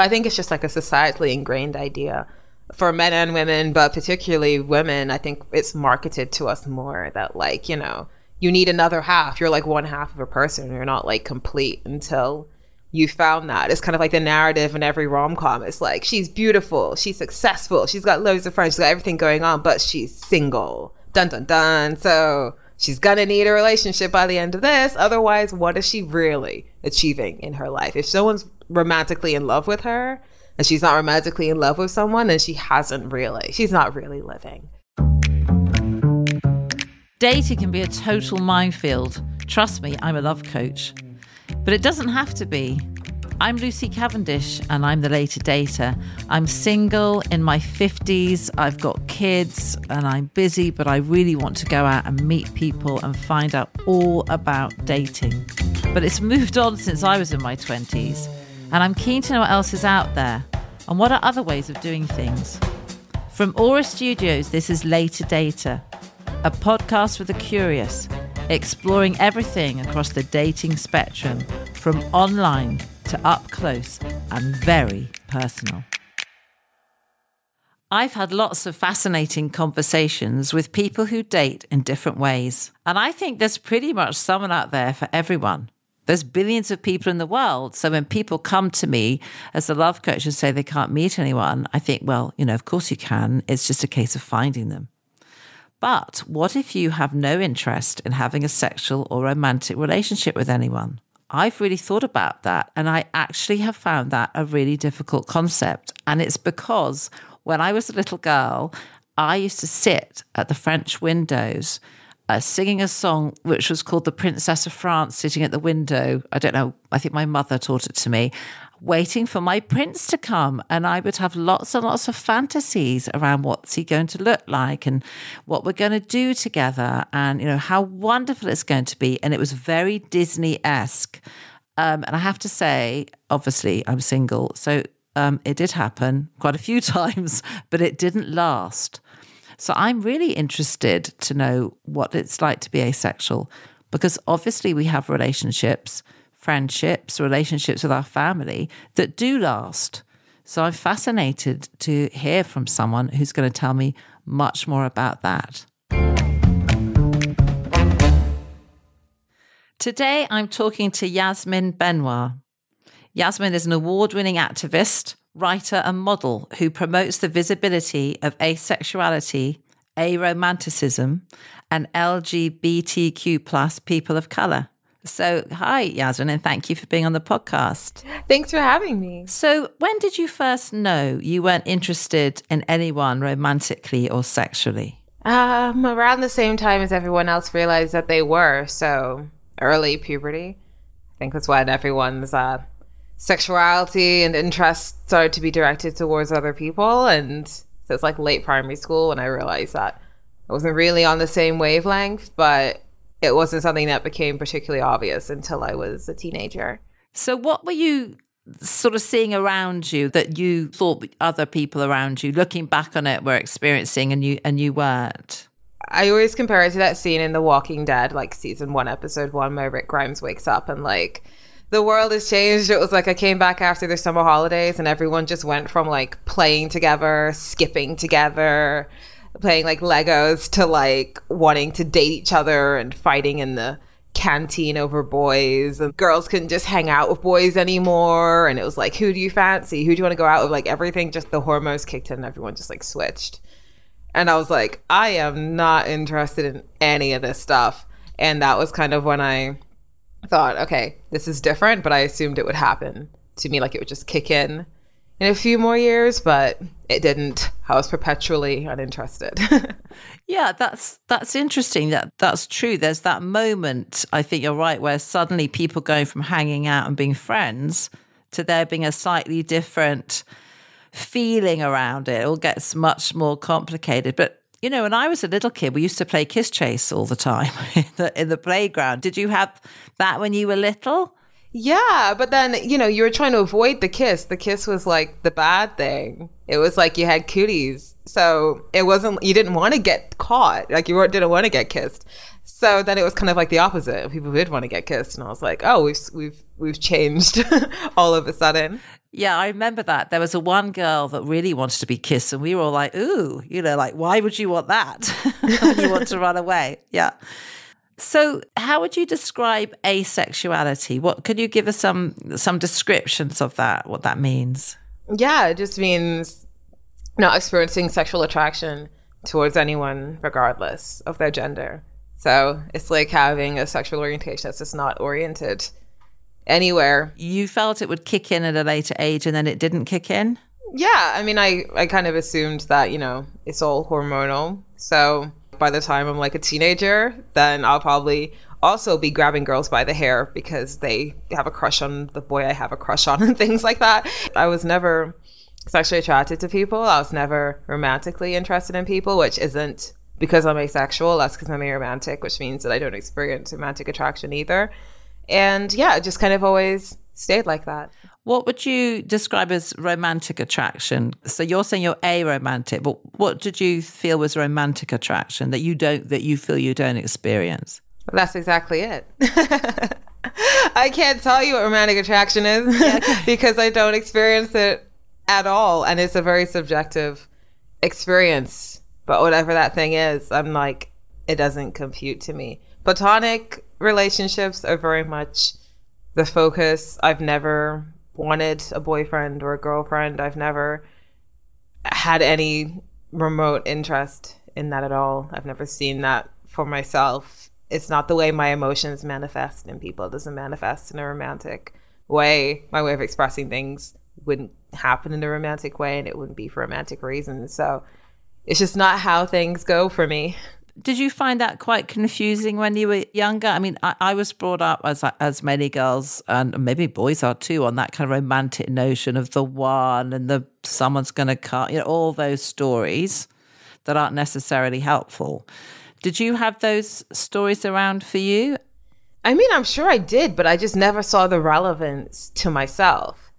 But I think it's just like a societally ingrained idea for men and women, but particularly women. I think it's marketed to us more that like, you know, you need another half. You're like one half of a person. You're not like complete until you found that. It's kind of like the narrative in every rom com. It's like she's beautiful, she's successful, she's got loads of friends, she's got everything going on, but she's single. Dun dun dun. So she's gonna need a relationship by the end of this. Otherwise, what is she really achieving in her life? If someone's romantically in love with her and she's not romantically in love with someone, then she hasn't really. She's not really living. Dating can be a total minefield. Trust me, I'm a love coach. But it doesn't have to be. I'm Lucy Cavendish and I'm the later dater. I'm single in my 50s. I've got kids and I'm busy, but I really want to go out and meet people and find out all about dating. But it's moved on since I was in my 20s. And I'm keen to know what else is out there and what are other ways of doing things. From Aurra Studios, this is Later Dater, a podcast for the curious exploring everything across the dating spectrum from online to up close and very personal. I've had lots of fascinating conversations with people who date in different ways. And I think there's pretty much someone out there for everyone. There's billions of people in the world. So when people come to me as a love coach and say they can't meet anyone, I think, well, you know, of course you can. It's just a case of finding them. But what if you have no interest in having a sexual or romantic relationship with anyone? I've really thought about that. And I actually have found that a really difficult concept. And it's because when I was a little girl, I used to sit at the French windows uh, singing a song which was called The Princess of France, sitting at the window. I don't know, I think my mother taught it to me waiting for my prince to come. And I would have lots and lots of fantasies around what's he going to look like and what we're going to do together and, you know, how wonderful it's going to be. And it was very Disney esque. Um, and I have to say, obviously, I'm single. So um, it did happen quite a few times, but it didn't last. So I'm really interested to know what it's like to be asexual because obviously we have relationships friendships, relationships with our family that do last. So I'm fascinated to hear from someone who's going to tell me much more about that. Today, I'm talking to Yasmin Benoit. Yasmin is an award winning activist, writer, and model who promotes the visibility of asexuality, aromanticism, and LGBTQ plus people of colour. So, hi, Yasmin, and thank you for being on the podcast. Thanks for having me. So, when did you first know you weren't interested in anyone romantically or sexually? Um, around the same time as everyone else realized that they were. So, early puberty. I think that's when everyone's uh, sexuality and interest started to be directed towards other people. And so it's like late primary school when I realized that I wasn't really on the same wavelength, but it wasn't something that became particularly obvious until I was a teenager. So, what were you sort of seeing around you that you thought other people around you, looking back on it, were experiencing and you and you weren't? I always compare it to that scene in The Walking Dead, like season one, episode one, where Rick Grimes wakes up and like the world has changed. It was like I came back after the summer holidays and everyone just went from like playing together, skipping together, playing like Legos to like wanting to date each other and fighting in the canteen over boys and girls couldn't just hang out with boys anymore and it was like who do you fancy? Who do you want to go out with? Like everything just the hormones kicked in and everyone just like switched. And i was like i am not interested in any of this stuff. And that was kind of when i thought okay this is different but i assumed it would happen to me like it would just kick in in a few more years, but it didn't. I was perpetually uninterested. yeah, that's that's interesting. That that's true. There's that moment. I think you're right, where suddenly people going from hanging out and being friends to there being a slightly different feeling around it. It all gets much more complicated. But you know, when I was a little kid, we used to play kiss chase all the time in the, in the playground. Did you have that when you were little? Yeah, but then, you know, you were trying to avoid the kiss. The kiss was like the bad thing. It was like you had cooties. So it wasn't, you didn't want to get caught. Like you didn't want to get kissed. So then it was kind of like the opposite. People did want to get kissed, and I was like, "Oh, we've we've we've changed all of a sudden." Yeah, I remember that. There was a one girl that really wanted to be kissed, and we were all like, "Ooh, you know, like why would you want that? you want to run away?" Yeah. So, how would you describe asexuality? What could you give us some some descriptions of that? What that means? Yeah, it just means not experiencing sexual attraction towards anyone, regardless of their gender. So it's like having a sexual orientation that's just not oriented anywhere. You felt it would kick in at a later age and then it didn't kick in? Yeah, I mean, I, I kind of assumed that, you know, it's all hormonal. So by the time I'm like a teenager, then I'll probably also be grabbing girls by the hair because they have a crush on the boy I have a crush on and things like that. I was never sexually attracted to people. I was never romantically interested in people, which isn't because I'm asexual, that's because I'm aromantic, which means that I don't experience romantic attraction either. And yeah, it just kind of always stayed like that. What would you describe as romantic attraction? So you're saying you're aromantic, but what did you feel was romantic attraction that you don't that you feel you don't experience? That's exactly it. I can't tell you what romantic attraction is because I don't experience it at all and it's a very subjective experience but whatever that thing is, I'm like, it doesn't compute to me. Platonic relationships are very much the focus. I've never wanted a boyfriend or a girlfriend. I've never had any remote interest in that at all. I've never seen that for myself. It's not the way my emotions manifest in people. It doesn't manifest in a romantic way. My way of expressing things wouldn't happen in a romantic way and it wouldn't be for romantic reasons. So it's just not how things go for me. Did you find that quite confusing when you were younger? I mean, I, I, was brought up as as many girls and maybe boys are too on that kind of romantic notion of the one and the someone's going to cut, you know, all those stories that aren't necessarily helpful. Did you have those stories around for you? I mean, I'm sure I did, but I just never saw the relevance to myself.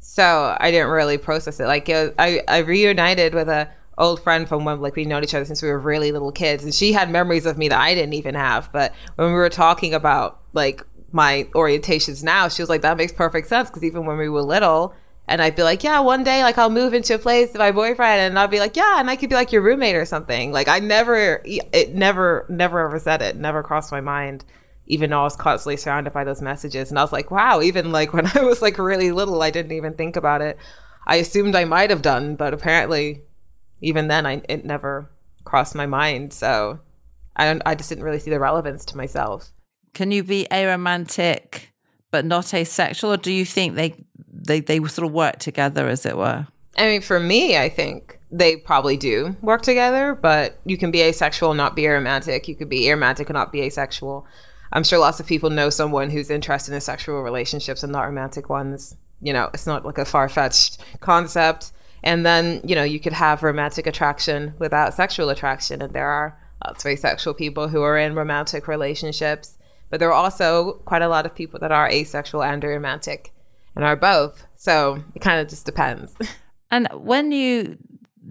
So I didn't really process it. Like, it was, I, I reunited with a old friend from when like we've known each other since we were really little kids and she had memories of me that I didn't even have but when we were talking about like my orientations now she was like that makes perfect sense because even when we were little and I'd be like yeah one day like I'll move into a place with my boyfriend and I'll be like yeah and I could be like your roommate or something. Like I never it never never ever said it never crossed my mind even though I was constantly surrounded by those messages and I was like wow even like when I was like really little I didn't even think about it. I assumed I might have done but apparently even then, I it never crossed my mind. So I don't, I just didn't really see the relevance to myself. Can you be aromantic but not asexual, or do you think they they they sort of work together, as it were? I mean, for me, I think they probably do work together, but you can be asexual and not be aromantic. You could be aromantic and not be asexual. I'm sure lots of people know someone who's interested in sexual relationships and not romantic ones. You know, it's not like a far fetched concept. And then, you know, you could have romantic attraction without sexual attraction. And there are lots of asexual people who are in romantic relationships. But there are also quite a lot of people that are asexual and romantic and are both. So it kind of just depends. And when you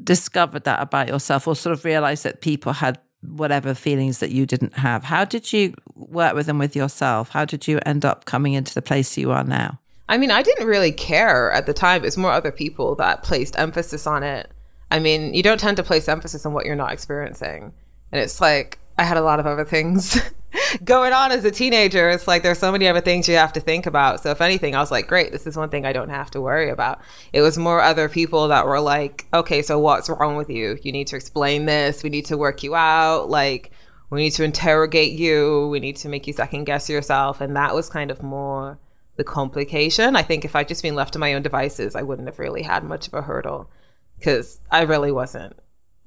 discovered that about yourself or sort of realized that people had whatever feelings that you didn't have, how did you work with them with yourself? How did you end up coming into the place you are now? I mean, I didn't really care at the time. It's more other people that placed emphasis on it. I mean, you don't tend to place emphasis on what you're not experiencing. And it's like, I had a lot of other things going on as a teenager. It's like there's so many other things you have to think about. So, if anything, I was like, great, this is one thing I don't have to worry about. It was more other people that were like, okay, so what's wrong with you? You need to explain this. We need to work you out. Like, we need to interrogate you. We need to make you second guess yourself. And that was kind of more the complication. I think if I'd just been left to my own devices, I wouldn't have really had much of a hurdle because I really wasn't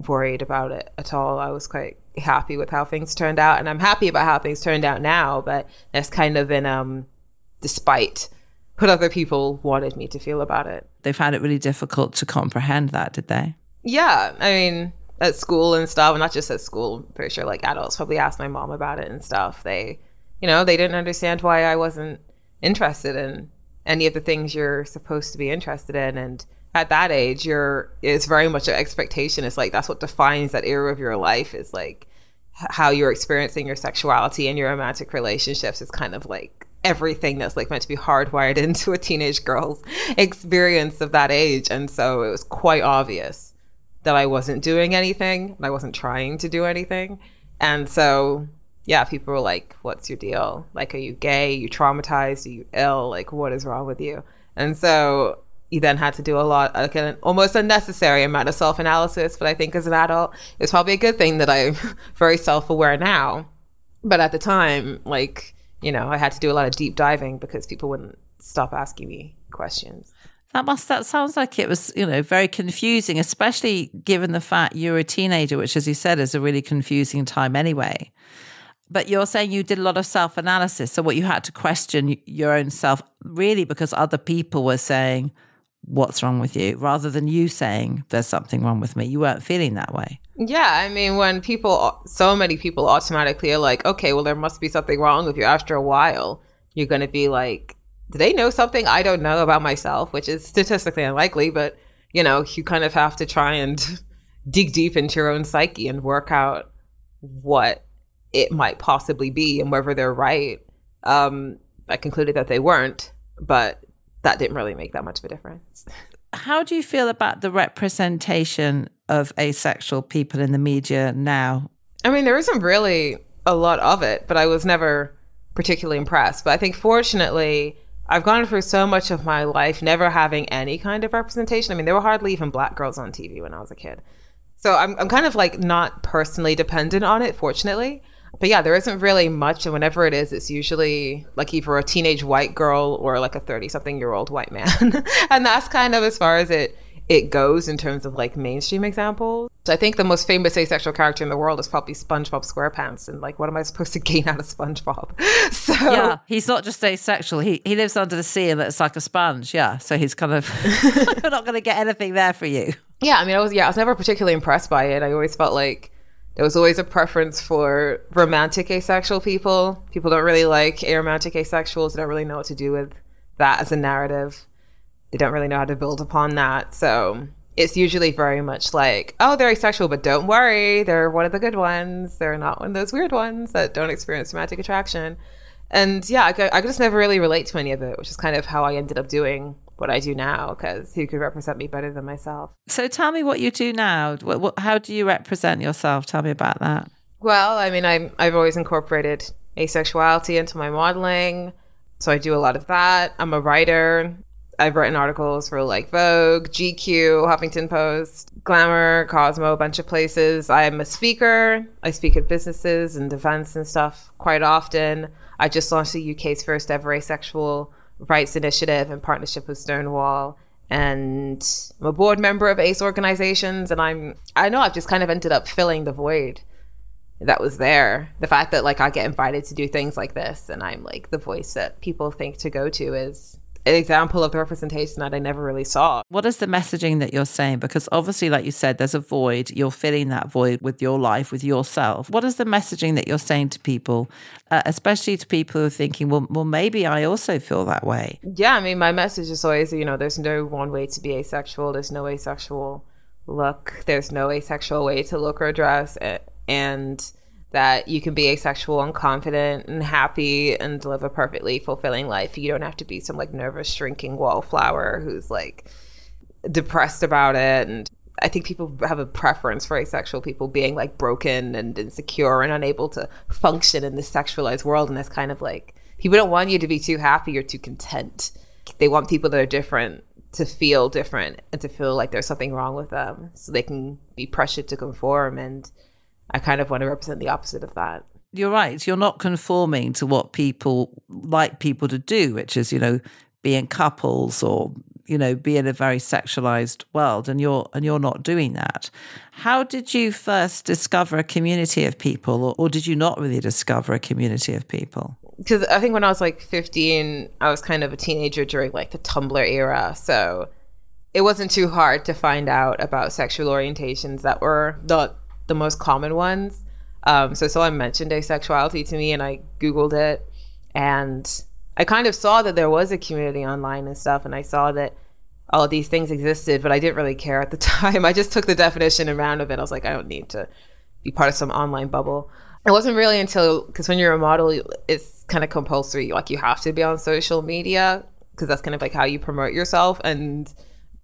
worried about it at all. I was quite happy with how things turned out, and I'm happy about how things turned out now. But that's kind of in um, despite what other people wanted me to feel about it. They found it really difficult to comprehend that, did they? Yeah, I mean, at school and stuff, and not just at school. I'm pretty sure like adults probably asked my mom about it and stuff. They, you know, they didn't understand why I wasn't interested in any of the things you're supposed to be interested in and at that age you're it's very much an expectation it's like that's what defines that era of your life is like how you're experiencing your sexuality and your romantic relationships is kind of like everything that's like meant to be hardwired into a teenage girl's experience of that age. And so it was quite obvious that I wasn't doing anything and I wasn't trying to do anything. And so, yeah, people were like, What's your deal? Like, are you gay? Are you traumatized? Are you ill? Like, what is wrong with you? And so you then had to do a lot, like an almost unnecessary amount of self analysis. But I think as an adult, it's probably a good thing that I'm very self aware now. But at the time, like, you know, I had to do a lot of deep diving because people wouldn't stop asking me questions. That must that sounds like it was, you know, very confusing, especially given the fact you're a teenager, which as you said is a really confusing time anyway. But you're saying you did a lot of self analysis. So what you had to question your own self really because other people were saying, What's wrong with you? rather than you saying there's something wrong with me. You weren't feeling that way. Yeah, I mean, when people, so many people automatically are like, okay, well, there must be something wrong with you. After a while, you're going to be like, do they know something I don't know about myself? Which is statistically unlikely, but you know, you kind of have to try and dig deep into your own psyche and work out what it might possibly be and whether they're right. Um, I concluded that they weren't, but that didn't really make that much of a difference. How do you feel about the representation of asexual people in the media now? I mean, there isn't really a lot of it, but I was never particularly impressed. But I think fortunately, I've gone through so much of my life never having any kind of representation. I mean, there were hardly even black girls on TV when I was a kid. So I'm, I'm kind of like not personally dependent on it, fortunately. But yeah, there isn't really much. And whenever it is, it's usually like either a teenage white girl or like a 30 something year old white man. and that's kind of as far as it it goes in terms of like mainstream examples. So I think the most famous asexual character in the world is probably SpongeBob SquarePants. And like, what am I supposed to gain out of SpongeBob? So yeah, he's not just asexual. He he lives under the sea and it's like a sponge. Yeah, so he's kind of you're not going to get anything there for you. Yeah, I mean, I was yeah, I was never particularly impressed by it. I always felt like there was always a preference for romantic asexual people. People don't really like aromantic asexuals. They don't really know what to do with that as a narrative. They don't really know how to build upon that. So it's usually very much like, oh, they're asexual, but don't worry, they're one of the good ones. They're not one of those weird ones that don't experience romantic attraction. And yeah, I, I just never really relate to any of it, which is kind of how I ended up doing what I do now because who could represent me better than myself? So tell me what you do now. What, what, how do you represent yourself? Tell me about that. Well, I mean, I'm, I've always incorporated asexuality into my modeling. So I do a lot of that. I'm a writer. I've written articles for like Vogue, GQ, Huffington Post, Glamour, Cosmo, a bunch of places. I'm a speaker. I speak at businesses and events and stuff quite often. I just launched the UK's first ever asexual rights initiative in partnership with Stonewall. And I'm a board member of ACE organizations, and I'm I know I've just kind of ended up filling the void that was there. The fact that like I get invited to do things like this, and I'm like the voice that people think to go to is an example of the representation that I never really saw. What is the messaging that you're saying? Because obviously, like you said, there's a void. You're filling that void with your life, with yourself. What is the messaging that you're saying to people, uh, especially to people who are thinking, well, well, maybe I also feel that way? Yeah, I mean, my message is always, you know, there's no one way to be asexual. There's no asexual look. There's no asexual way to look or dress, and that you can be asexual and confident and happy and live a perfectly fulfilling life. You don't have to be some like nervous, shrinking wallflower who's like depressed about it. And I think people have a preference for asexual people being like broken and insecure and unable to function in this sexualized world. And it's kind of like people don't want you to be too happy or too content. They want people that are different to feel different and to feel like there's something wrong with them so they can be pressured to conform and I kind of want to represent the opposite of that. You're right. You're not conforming to what people like people to do, which is, you know, be in couples or you know be in a very sexualized world and you're and you're not doing that how did you first discover a community of people or, or did you not really discover a community of people because i think when i was like 15 i was kind of a teenager during like the tumblr era so it wasn't too hard to find out about sexual orientations that were not the most common ones. Um, so someone mentioned asexuality to me, and I googled it, and I kind of saw that there was a community online and stuff, and I saw that all of these things existed, but I didn't really care at the time. I just took the definition and ran with it. I was like, I don't need to be part of some online bubble. it wasn't really until because when you're a model, it's kind of compulsory. Like you have to be on social media because that's kind of like how you promote yourself. And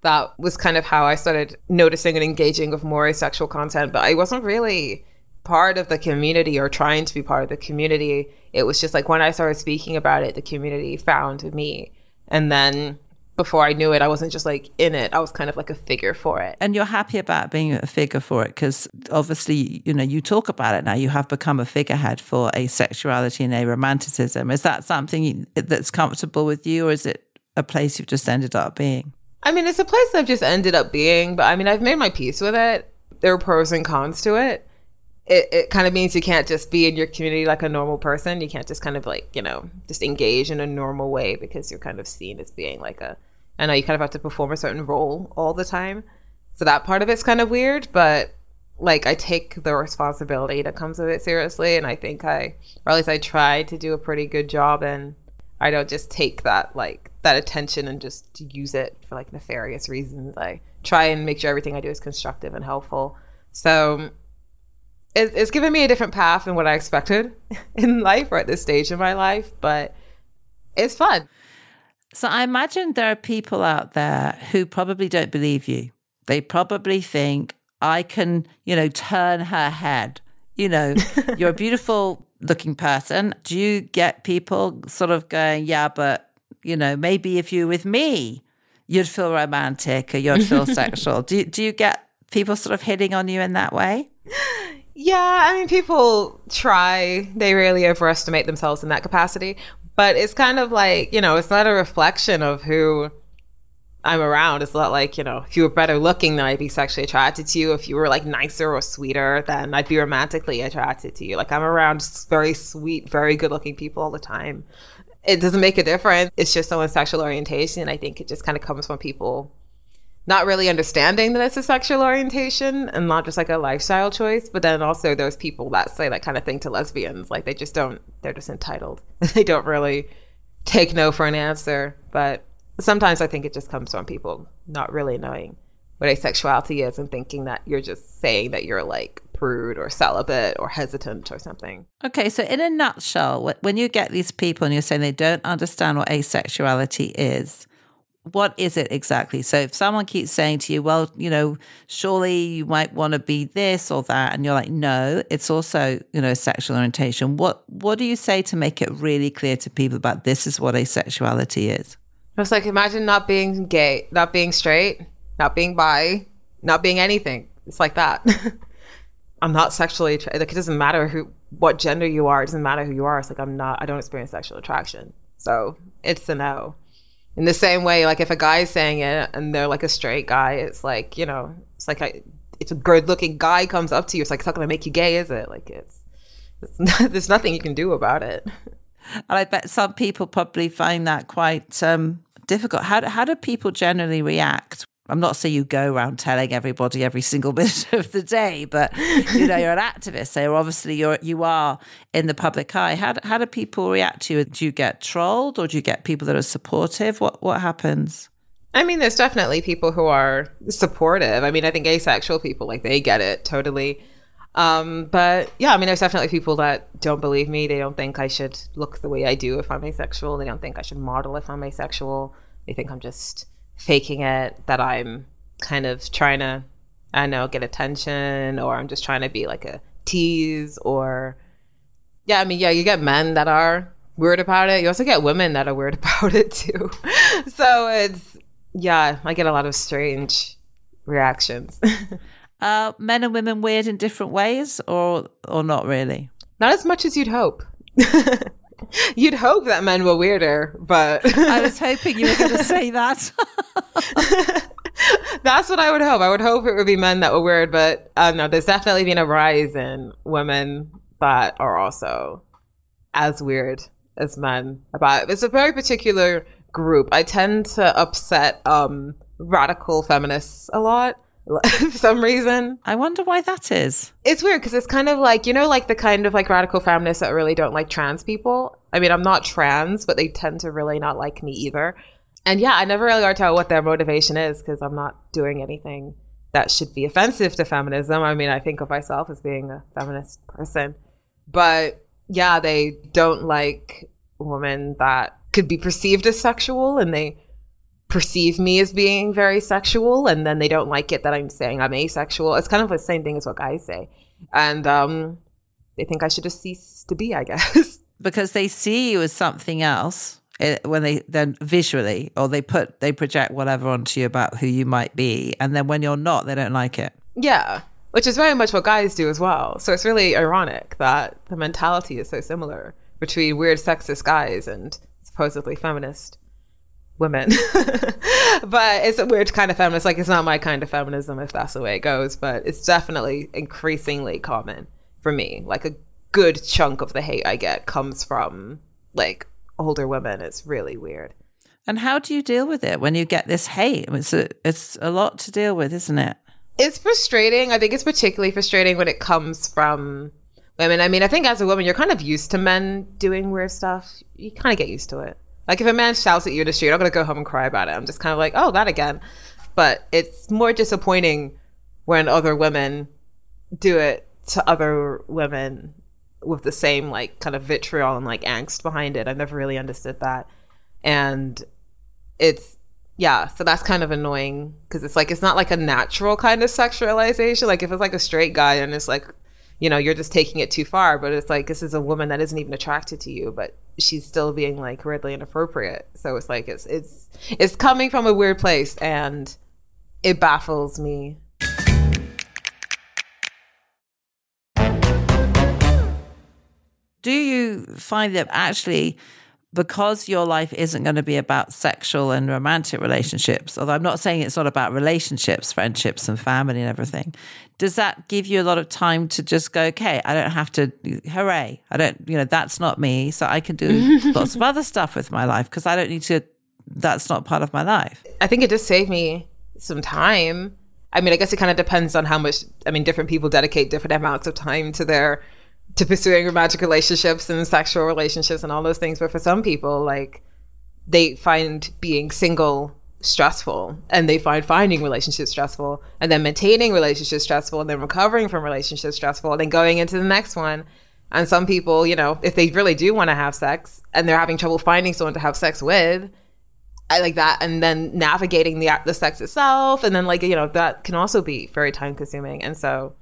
that was kind of how I started noticing and engaging with more asexual content. But I wasn't really part of the community or trying to be part of the community. It was just like when I started speaking about it, the community found me. And then before I knew it, I wasn't just like in it. I was kind of like a figure for it. And you're happy about being a figure for it because obviously, you know, you talk about it now. You have become a figurehead for asexuality and aromanticism. Is that something that's comfortable with you, or is it a place you've just ended up being? I mean, it's a place I've just ended up being, but I mean, I've made my peace with it. There are pros and cons to it. It, it kind of means you can't just be in your community like a normal person. You can't just kind of like, you know, just engage in a normal way because you're kind of seen as being like a, I know you kind of have to perform a certain role all the time. So that part of it's kind of weird, but like I take the responsibility that comes with it seriously. And I think I, or at least I try to do a pretty good job. And I don't just take that like that attention and just use it for like nefarious reasons. I try and make sure everything I do is constructive and helpful. So it's, it's given me a different path than what I expected in life or at this stage in my life, but it's fun. So I imagine there are people out there who probably don't believe you. They probably think I can, you know, turn her head. You know, you're a beautiful looking person. Do you get people sort of going, yeah, but you know, maybe if you're with me, you'd feel romantic or you'd feel sexual. Do do you get people sort of hitting on you in that way? Yeah, I mean, people try. They really overestimate themselves in that capacity. But it's kind of like, you know, it's not a reflection of who I'm around. It's not like, you know, if you were better looking, then I'd be sexually attracted to you. If you were like nicer or sweeter, then I'd be romantically attracted to you. Like I'm around very sweet, very good looking people all the time it doesn't make a difference. It's just someone's sexual orientation. I think it just kind of comes from people not really understanding that it's a sexual orientation and not just like a lifestyle choice. But then also there's people that say that kind of thing to lesbians. Like they just don't, they're just entitled. they don't really take no for an answer. But sometimes I think it just comes from people not really knowing what asexuality is and thinking that you're just saying that you're like prude or celibate or hesitant or something. Okay, so in a nutshell, when you get these people and you're saying they don't understand what asexuality is, what is it exactly? So if someone keeps saying to you, well, you know, surely you might want to be this or that, and you're like, no, it's also, you know, sexual orientation. What what do you say to make it really clear to people about this is what asexuality is? It's like imagine not being gay, not being straight, not being bi, not being anything. It's like that. I'm not sexually like it doesn't matter who what gender you are. It doesn't matter who you are. It's like I'm not. I don't experience sexual attraction. So it's a no. In the same way, like if a guy is saying it and they're like a straight guy, it's like you know, it's like I, it's a good looking guy comes up to you. It's like it's not gonna make you gay, is it? Like it's, it's not, there's nothing you can do about it. And I bet some people probably find that quite um, difficult. How how do people generally react I'm not saying you go around telling everybody every single minute of the day, but you know you're an activist, so obviously you're you are in the public eye. How do, how do people react to you? Do you get trolled, or do you get people that are supportive? What what happens? I mean, there's definitely people who are supportive. I mean, I think asexual people like they get it totally. Um, but yeah, I mean, there's definitely people that don't believe me. They don't think I should look the way I do if I'm asexual. They don't think I should model if I'm asexual. They think I'm just faking it that I'm kind of trying to, I don't know, get attention or I'm just trying to be like a tease or, yeah, I mean, yeah, you get men that are weird about it. You also get women that are weird about it too. so it's, yeah, I get a lot of strange reactions. uh, men and women weird in different ways or, or not really? Not as much as you'd hope. You'd hope that men were weirder, but I was hoping you were going to say that. That's what I would hope. I would hope it would be men that were weird, but uh, no, there's definitely been a rise in women that are also as weird as men. About it's a very particular group. I tend to upset um, radical feminists a lot for some reason. I wonder why that is. It's weird because it's kind of like, you know, like the kind of like radical feminists that really don't like trans people. I mean, I'm not trans, but they tend to really not like me either. And yeah, I never really tell what their motivation is because I'm not doing anything that should be offensive to feminism. I mean, I think of myself as being a feminist person. But yeah, they don't like women that could be perceived as sexual and they perceive me as being very sexual and then they don't like it that I'm saying I'm asexual. It's kind of the same thing as what guys say. And um, they think I should just cease to be, I guess. Because they see you as something else eh, when they then visually or they put they project whatever onto you about who you might be and then when you're not they don't like it. Yeah. Which is very much what guys do as well. So it's really ironic that the mentality is so similar between weird sexist guys and supposedly feminist women. but it's a weird kind of feminist. Like it's not my kind of feminism if that's the way it goes, but it's definitely increasingly common for me. Like a good chunk of the hate I get comes from like older women. It's really weird. And how do you deal with it when you get this hate? It's a, it's a lot to deal with, isn't it? It's frustrating. I think it's particularly frustrating when it comes from women. I mean, I think as a woman, you're kind of used to men doing weird stuff. You kind of get used to it. Like if a man shouts at you in the street, I'm gonna go home and cry about it. I'm just kind of like, oh, that again. But it's more disappointing when other women do it to other women with the same like kind of vitriol and like angst behind it. I've never really understood that, and it's yeah. So that's kind of annoying because it's like it's not like a natural kind of sexualization. Like if it's like a straight guy and it's like you know, you're just taking it too far. But it's like this is a woman that isn't even attracted to you, but she's still being like weirdly inappropriate. So it's like it's it's it's coming from a weird place, and it baffles me. Do you find that actually because your life isn't going to be about sexual and romantic relationships, although I'm not saying it's not about relationships, friendships, and family and everything, does that give you a lot of time to just go, okay, I don't have to, hooray, I don't, you know, that's not me. So I can do lots of other stuff with my life because I don't need to, that's not part of my life. I think it just saved me some time. I mean, I guess it kind of depends on how much, I mean, different people dedicate different amounts of time to their to pursuing romantic relationships and sexual relationships and all those things. But for some people, like they find being single stressful and they find finding relationships stressful and then maintaining relationships stressful and then recovering from relationships stressful and then going into the next one. And some people, you know, if they really do want to have sex and they're having trouble finding someone to have sex with, I like that. And then navigating the the sex itself, and then like you know that can also be very time consuming. And so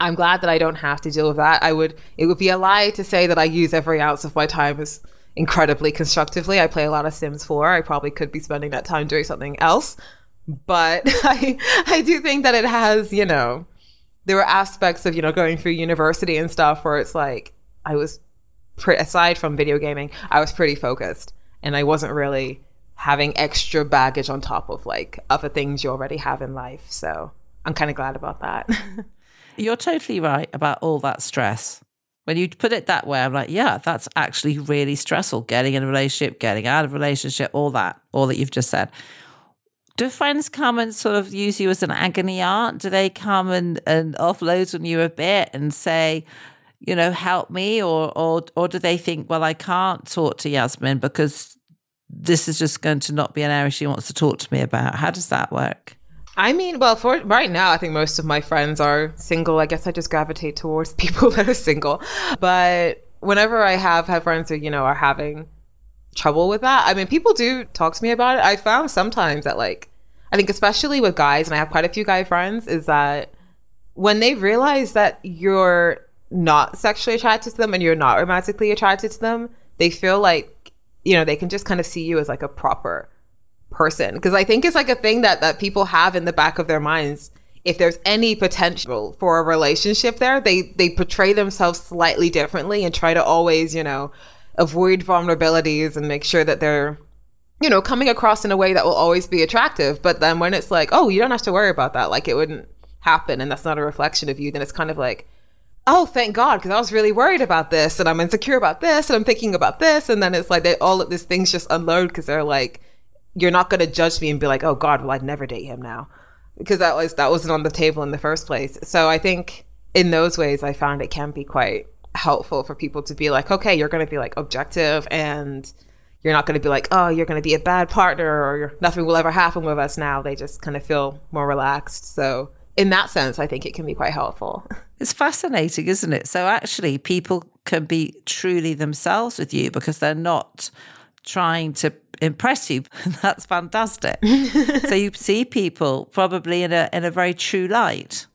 I'm glad that I don't have to deal with that. I would it would be a lie to say that I use every ounce of my time as incredibly constructively. I play a lot of Sims 4. I probably could be spending that time doing something else. But I I do think that it has, you know, there were aspects of, you know, going through university and stuff where it's like I was pre- aside from video gaming, I was pretty focused and I wasn't really having extra baggage on top of like other things you already have in life. So I'm kind of glad about that. You're totally right about all that stress. When you put it that way, I'm like, yeah, that's actually really stressful. Getting in a relationship, getting out of a relationship, all that, all that you've just said. Do friends come and sort of use you as an agony aunt? Do they come and, and offload on you a bit and say, you know, help me? Or, or, or do they think, well, I can't talk to Yasmin because this is just going to not be an area she wants to talk to me about? How does that work? I mean, well, for right now, I think most of my friends are single. I guess I just gravitate towards people that are single. But whenever I have had friends who, you know, are having trouble with that, I mean, people do talk to me about it. I found sometimes that, like, I think especially with guys, and I have quite a few guy friends, is that when they realize that you're not sexually attracted to them and you're not romantically attracted to them, they feel like, you know, they can just kind of see you as like a proper person because I think it's like a thing that that people have in the back of their minds. If there's any potential for a relationship there, they they portray themselves slightly differently and try to always, you know, avoid vulnerabilities and make sure that they're you know, coming across in a way that will always be attractive. But then when it's like, oh, you don't have to worry about that, like it wouldn't happen and that's not a reflection of you, then it's kind of like, oh, thank God, because I was really worried about this and I'm insecure about this and I'm thinking about this. And then it's like they all of these things just unload because they're like, you're not going to judge me and be like, oh God, well I'd never date him now, because that was that wasn't on the table in the first place. So I think in those ways, I found it can be quite helpful for people to be like, okay, you're going to be like objective and you're not going to be like, oh, you're going to be a bad partner or nothing will ever happen with us now. They just kind of feel more relaxed. So in that sense, I think it can be quite helpful. It's fascinating, isn't it? So actually, people can be truly themselves with you because they're not trying to impress you. That's fantastic. so you see people probably in a in a very true light.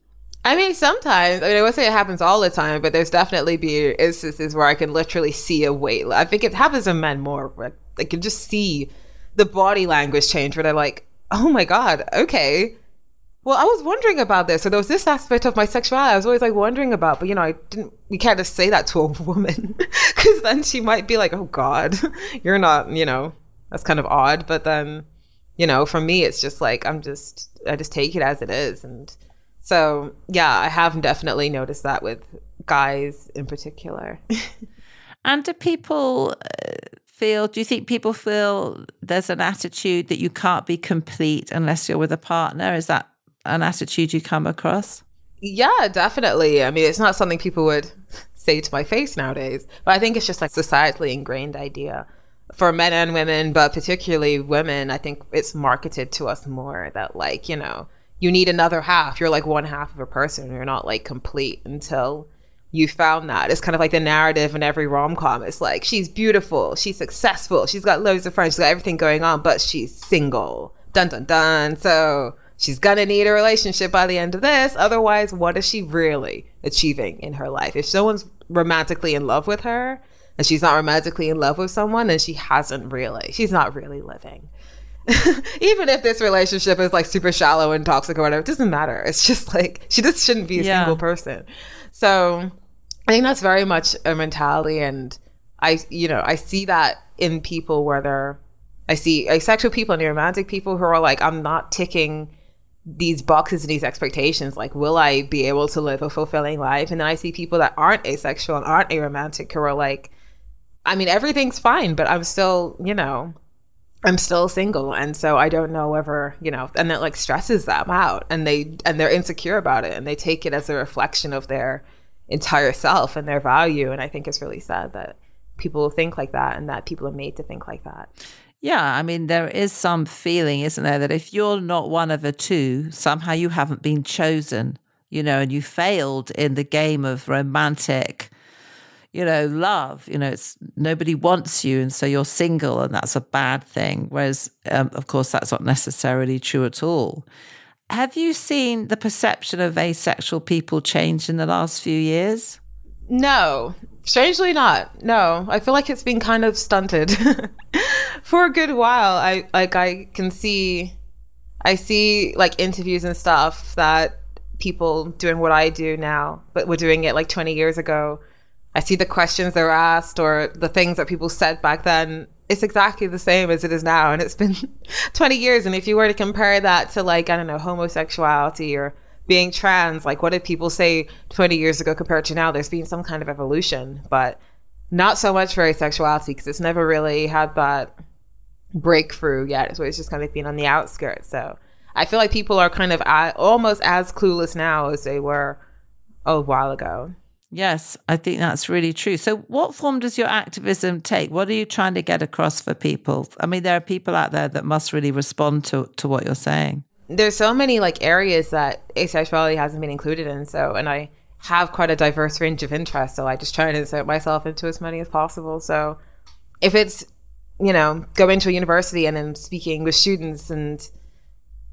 I mean, sometimes. I mean, I would say it happens all the time, but there's definitely be instances where I can literally see a weight. I think it happens in men more. Where I can just see the body language change, where they're like, "Oh my god, okay." Well, I was wondering about this. So there was this aspect of my sexuality I was always like wondering about, but you know, I didn't. You can't just say that to a woman because then she might be like, "Oh God, you're not," you know. That's kind of odd, but then, you know, for me, it's just like I'm just I just take it as it is, and so yeah, I have definitely noticed that with guys in particular. and do people? Uh, feel do you think people feel there's an attitude that you can't be complete unless you're with a partner is that an attitude you come across? Yeah, definitely. I mean, it's not something people would say to my face nowadays, but I think it's just like societally ingrained idea for men and women, but particularly women. I think it's marketed to us more that like, you know, you need another half. You're like one half of a person. You're not like complete until you found that. It's kind of like the narrative in every rom com. It's like she's beautiful, she's successful, she's got loads of friends, she's got everything going on, but she's single. Dun dun dun. So she's gonna need a relationship by the end of this. Otherwise, what is she really achieving in her life? If someone's romantically in love with her and she's not romantically in love with someone, then she hasn't really. She's not really living. Even if this relationship is like super shallow and toxic or whatever, it doesn't matter. It's just like she just shouldn't be a yeah. single person. So I think that's very much a mentality and I you know, I see that in people where they're I see asexual people and romantic people who are like, I'm not ticking these boxes and these expectations like will i be able to live a fulfilling life? And then i see people that aren't asexual and aren't aromantic who are like i mean everything's fine but i'm still you know i'm still single. And so i don't know whether you know and that like stresses them out and they and they're insecure about it and they take it as a reflection of their entire self and their value. And i think it's really sad that people think like that and that people are made to think like that yeah, I mean, there is some feeling, isn't there, that if you're not one of the two, somehow you haven't been chosen, you know, and you failed in the game of romantic, you know, love. You know, it's nobody wants you, and so you're single, and that's a bad thing. Whereas, um, of course, that's not necessarily true at all. Have you seen the perception of asexual people change in the last few years? No, strangely not. No, I feel like it's been kind of stunted for a good while. I like I can see, I see like interviews and stuff that people doing what I do now, but were doing it like 20 years ago. I see the questions they're asked or the things that people said back then. It's exactly the same as it is now, and it's been 20 years. And if you were to compare that to like I don't know homosexuality or being trans, like what did people say 20 years ago compared to now? There's been some kind of evolution, but not so much for asexuality because it's never really had that breakthrough yet. So it's just kind of been on the outskirts. So I feel like people are kind of almost as clueless now as they were a while ago. Yes, I think that's really true. So, what form does your activism take? What are you trying to get across for people? I mean, there are people out there that must really respond to, to what you're saying there's so many like areas that asexuality hasn't been included in. So, and I have quite a diverse range of interests. So I just try to insert myself into as many as possible. So if it's, you know, going to a university and then speaking with students and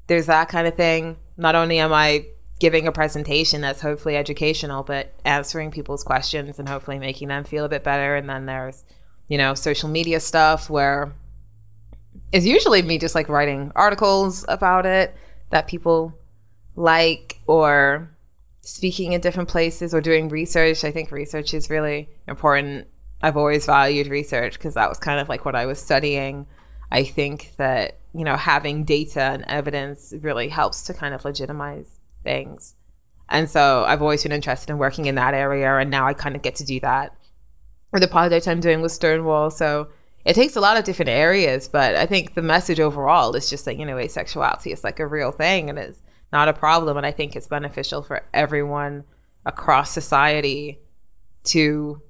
there's that kind of thing, not only am I giving a presentation that's hopefully educational, but answering people's questions and hopefully making them feel a bit better. And then there's, you know, social media stuff where it's usually me just like writing articles about it that people like or speaking in different places or doing research. I think research is really important. I've always valued research because that was kind of like what I was studying. I think that, you know, having data and evidence really helps to kind of legitimize things. And so I've always been interested in working in that area. And now I kind of get to do that. Or the project I'm doing with Stonewall. So it takes a lot of different areas, but I think the message overall is just that, you know, asexuality is like a real thing and it's not a problem. And I think it's beneficial for everyone across society to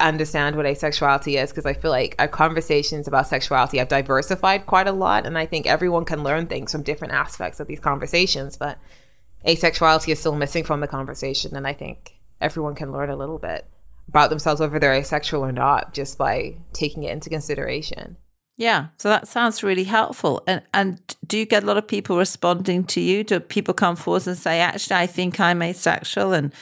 understand what asexuality is because I feel like our conversations about sexuality have diversified quite a lot. And I think everyone can learn things from different aspects of these conversations. But asexuality is still missing from the conversation. And I think everyone can learn a little bit about themselves, whether they're asexual or not, just by taking it into consideration. Yeah, so that sounds really helpful. And and do you get a lot of people responding to you? Do people come forward and say, actually, I think I'm asexual and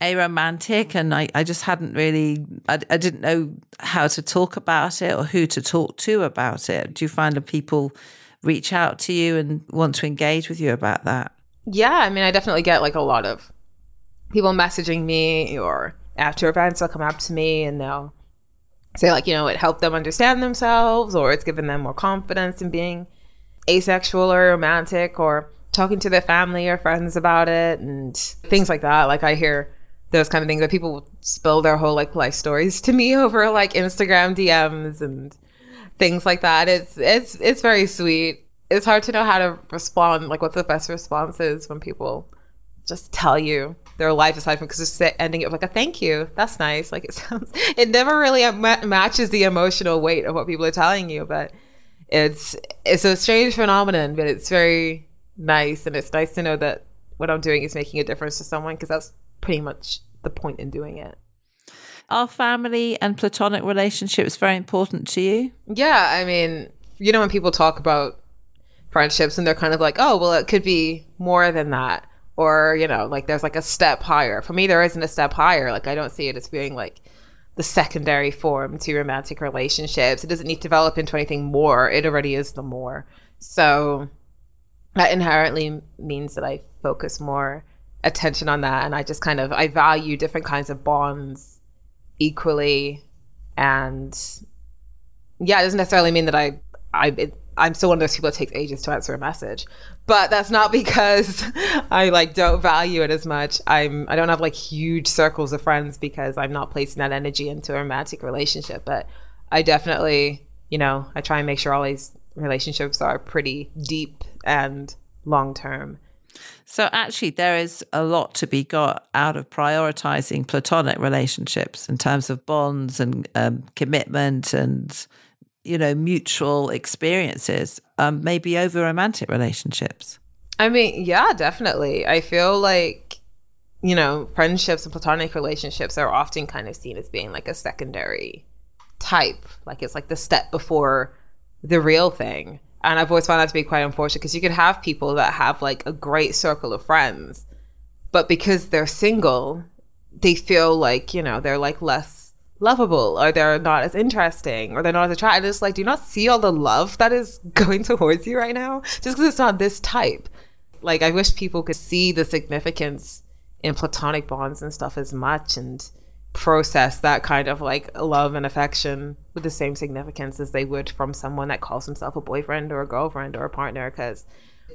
aromantic, and I, I just hadn't really, I, I didn't know how to talk about it or who to talk to about it. Do you find that people reach out to you and want to engage with you about that? Yeah, I mean, I definitely get like a lot of people messaging me or after events, they'll come up to me and they'll say like you know it helped them understand themselves or it's given them more confidence in being asexual or romantic or talking to their family or friends about it and things like that. Like i hear those kind of things that people spill their whole like life stories to me over like instagram dms and things like that. It's it's it's very sweet. It's hard to know how to respond like what the best response is when people just tell you their life aside from because it's ending it with like a thank you. That's nice. Like it sounds, it never really ma- matches the emotional weight of what people are telling you, but it's it's a strange phenomenon, but it's very nice, and it's nice to know that what I'm doing is making a difference to someone because that's pretty much the point in doing it. Are family and platonic relationships very important to you? Yeah, I mean, you know, when people talk about friendships and they're kind of like, oh, well, it could be more than that or you know like there's like a step higher. For me there isn't a step higher. Like i don't see it as being like the secondary form to romantic relationships. It doesn't need to develop into anything more. It already is the more. So that inherently means that i focus more attention on that and i just kind of i value different kinds of bonds equally. And yeah it doesn't necessarily mean that i i it, I'm still one of those people that takes ages to answer a message, but that's not because I like don't value it as much. I'm I don't have like huge circles of friends because I'm not placing that energy into a romantic relationship. But I definitely, you know, I try and make sure all these relationships are pretty deep and long term. So actually, there is a lot to be got out of prioritizing platonic relationships in terms of bonds and um, commitment and you know, mutual experiences, um, maybe over romantic relationships. I mean, yeah, definitely. I feel like, you know, friendships and platonic relationships are often kind of seen as being like a secondary type. Like it's like the step before the real thing. And I've always found that to be quite unfortunate because you could have people that have like a great circle of friends, but because they're single, they feel like, you know, they're like less lovable or they're not as interesting or they're not as attractive. Just like, do you not see all the love that is going towards you right now? Just because it's not this type. Like, I wish people could see the significance in platonic bonds and stuff as much and process that kind of like love and affection with the same significance as they would from someone that calls himself a boyfriend or a girlfriend or a partner because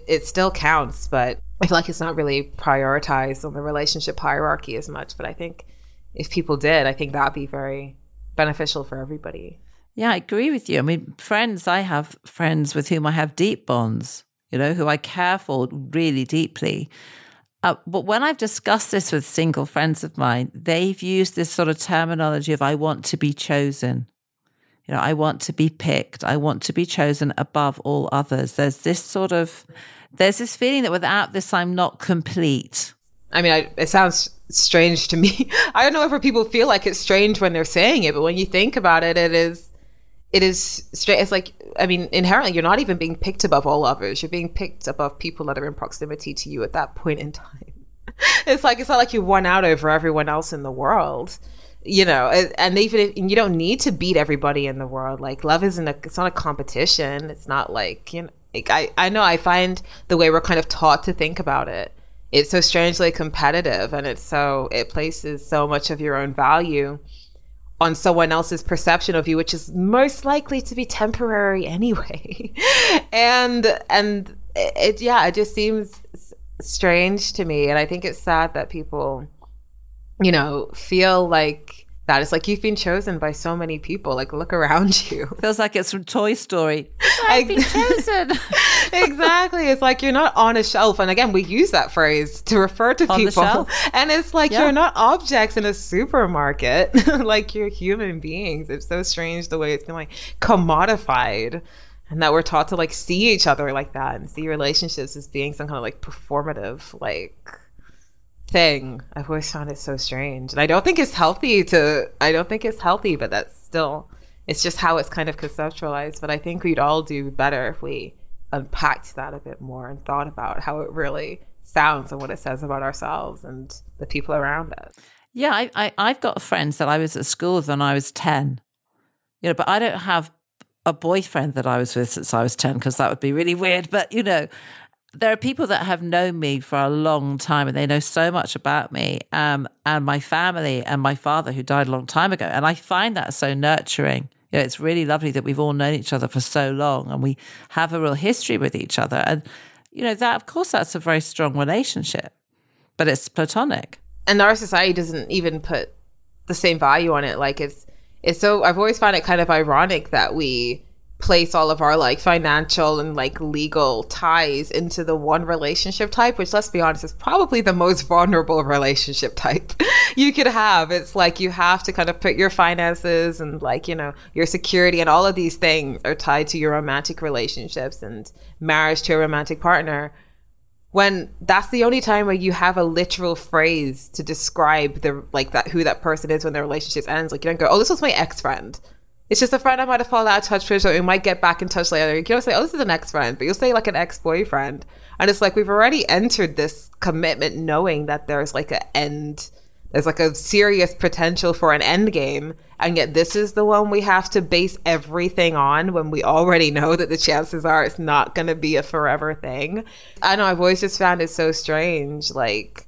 it still counts but i feel like it's not really prioritized on the relationship hierarchy as much but i think if people did, I think that'd be very beneficial for everybody. Yeah, I agree with you. I mean, friends, I have friends with whom I have deep bonds, you know, who I care for really deeply. Uh, but when I've discussed this with single friends of mine, they've used this sort of terminology of I want to be chosen. You know, I want to be picked. I want to be chosen above all others. There's this sort of, there's this feeling that without this, I'm not complete. I mean, I, it sounds strange to me. I don't know if people feel like it's strange when they're saying it, but when you think about it, it is it is straight. It's like I mean, inherently, you're not even being picked above all others. You're being picked above people that are in proximity to you at that point in time. it's like it's not like you won out over everyone else in the world, you know. And even if and you don't need to beat everybody in the world. Like love isn't a it's not a competition. It's not like you know. Like I I know I find the way we're kind of taught to think about it it's so strangely competitive and it's so it places so much of your own value on someone else's perception of you which is most likely to be temporary anyway. And and it yeah it just seems strange to me. And i think it's sad that people you know feel like that. It's like you've been chosen by so many people. Like look around you. Feels like it's from Toy Story. I've been chosen. exactly. It's like you're not on a shelf. And again, we use that phrase to refer to on people. And it's like yeah. you're not objects in a supermarket. like you're human beings. It's so strange the way it's been like commodified. and that we're taught to like see each other like that and see relationships as being some kind of like performative like thing. I've always found it so strange. And I don't think it's healthy to I don't think it's healthy, but that's still it's just how it's kind of conceptualized. But I think we'd all do better if we unpacked that a bit more and thought about how it really sounds and what it says about ourselves and the people around us. Yeah, I, I I've got friends that I was at school with when I was ten. You know, but I don't have a boyfriend that I was with since I was 10 because that would be really weird. But, you know, there are people that have known me for a long time and they know so much about me um, and my family and my father who died a long time ago. And I find that so nurturing. You know, it's really lovely that we've all known each other for so long and we have a real history with each other. And, you know, that, of course, that's a very strong relationship, but it's platonic. And our society doesn't even put the same value on it. Like it's, it's so I've always found it kind of ironic that we place all of our like financial and like legal ties into the one relationship type which let's be honest is probably the most vulnerable relationship type you could have it's like you have to kind of put your finances and like you know your security and all of these things are tied to your romantic relationships and marriage to a romantic partner when that's the only time where you have a literal phrase to describe the like that who that person is when their relationship ends. Like you don't go, "Oh, this was my ex friend." It's just a friend I might have fallen out of touch with, or we might get back in touch later. You don't say, "Oh, this is an ex friend," but you'll say like an ex boyfriend, and it's like we've already entered this commitment knowing that there's like an end there's like a serious potential for an end game and yet this is the one we have to base everything on when we already know that the chances are it's not going to be a forever thing i know i've always just found it so strange like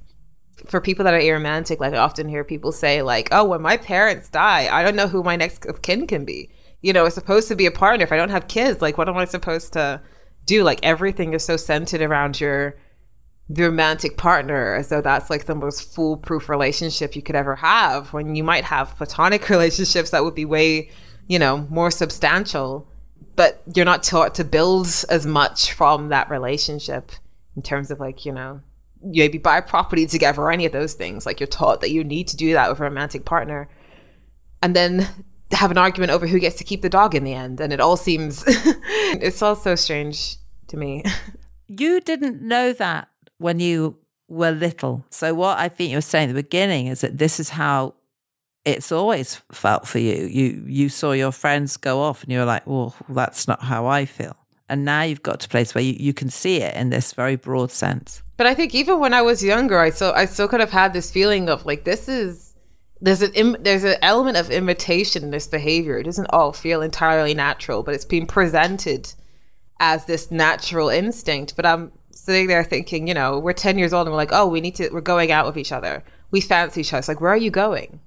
for people that are aromantic like i often hear people say like oh when my parents die i don't know who my next of kin can be. You know it's supposed to be a partner. If i don't have kids like what am i supposed to do? Like everything is so centered around your the romantic partner. As though that's like the most foolproof relationship you could ever have when you might have platonic relationships that would be way you know more substantial but you're not taught to build as much from that relationship in terms of like you know maybe buy property together or any of those things like you're taught that you need to do that with a romantic partner and then have an argument over who gets to keep the dog in the end and it all seems it's all so strange to me you didn't know that when you were little. So, what I think you were saying at the beginning is that this is how it's always felt for you. You you saw your friends go off, and you were like, "Well, that's not how I feel." And now you've got to a place where you, you can see it in this very broad sense. But I think even when I was younger, I still I still could have had this feeling of like this is there's an Im, there's an element of imitation in this behavior. It doesn't all feel entirely natural, but it's being presented as this natural instinct. But I'm sitting there thinking, you know, we're 10 years old and we're like, oh, we need to, we're going out with each other. We fancy each other. It's like, where are you going?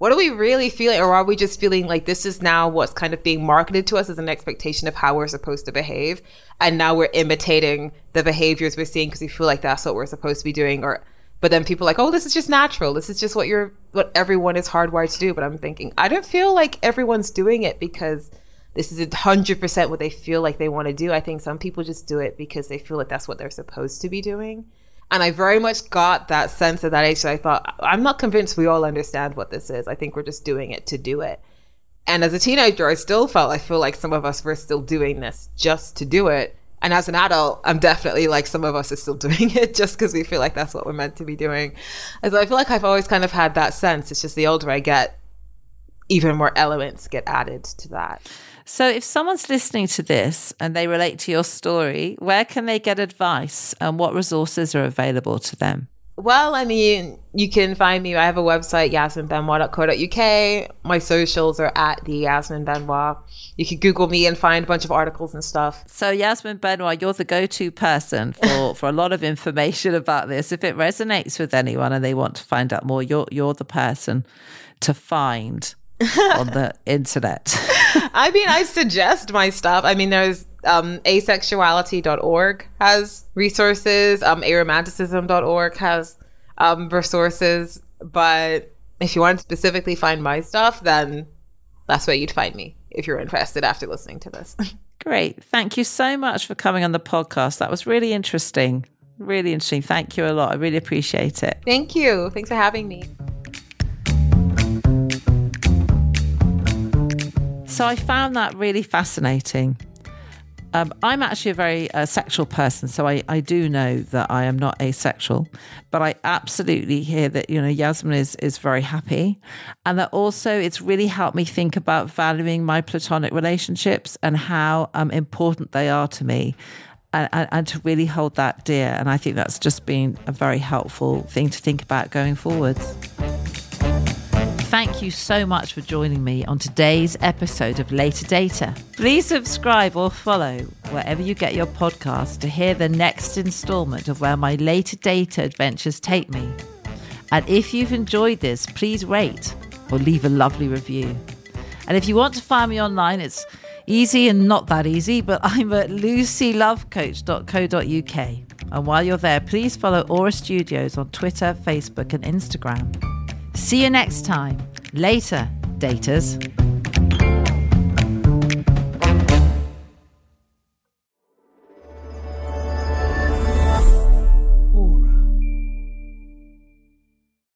What are we really feeling? Or are we just feeling like this is now what's kind of being marketed to us as an expectation of how we're supposed to behave? And now we're imitating the behaviors we're seeing because we feel like that's what we're supposed to be doing. Or, but then people are like, oh, this is just natural. This is just what you're, what everyone is hardwired to do. But I'm thinking, I don't feel like everyone's doing it because this is a hundred percent what they feel like they want to do. I think some people just do it because they feel like that's what they're supposed to be doing. And I very much got that sense at that age that I thought, I'm not convinced we all understand what this is. I think we're just doing it to do it. And as a teenager, I still felt, I feel like some of us were still doing this just to do it. And as an adult, I'm definitely like some of us are still doing it just because we feel like that's what we're meant to be doing. And so I feel like I've always kind of had that sense. It's just the older I get, even more elements get added to that. So, if someone's listening to this and they relate to your story, where can they get advice and what resources are available to them? Well, I mean, you can find me. I have a website, yasminbenoit.co.uk. My socials are at the Yasmin Benoit. You can Google me and find a bunch of articles and stuff. So, Yasmin Benoit, you're the go to person for, for a lot of information about this. If it resonates with anyone and they want to find out more, you're, you're the person to find on the internet. I mean, I suggest my stuff. I mean, there's um, asexuality.org has resources. Um, aromanticism.org has um, resources. But if you want to specifically find my stuff, then that's where you'd find me if you're interested after listening to this. Great. Thank you so much for coming on the podcast. That was really interesting. Really interesting. Thank you a lot. I really appreciate it. Thank you. Thanks for having me. So I found that really fascinating. Um, I'm actually a very uh, sexual person, so I, I do know that I am not asexual, but I absolutely hear that, you know, Yasmin is, is very happy. And that also it's really helped me think about valuing my platonic relationships and how um, important they are to me. And, and, and to really hold that dear. And I think that's just been a very helpful thing to think about going forwards. Thank you so much for joining me on today's episode of Later Dater. Please subscribe or follow wherever you get your podcast to hear the next installment of where my Later Dater adventures take me. And if you've enjoyed this, please rate or leave a lovely review. And if you want to find me online, it's easy and not that easy, but I'm at lucylovecoach.co.uk. And while you're there, please follow Aurra Studios on Twitter, Facebook, and Instagram. See you next time. Later, daters.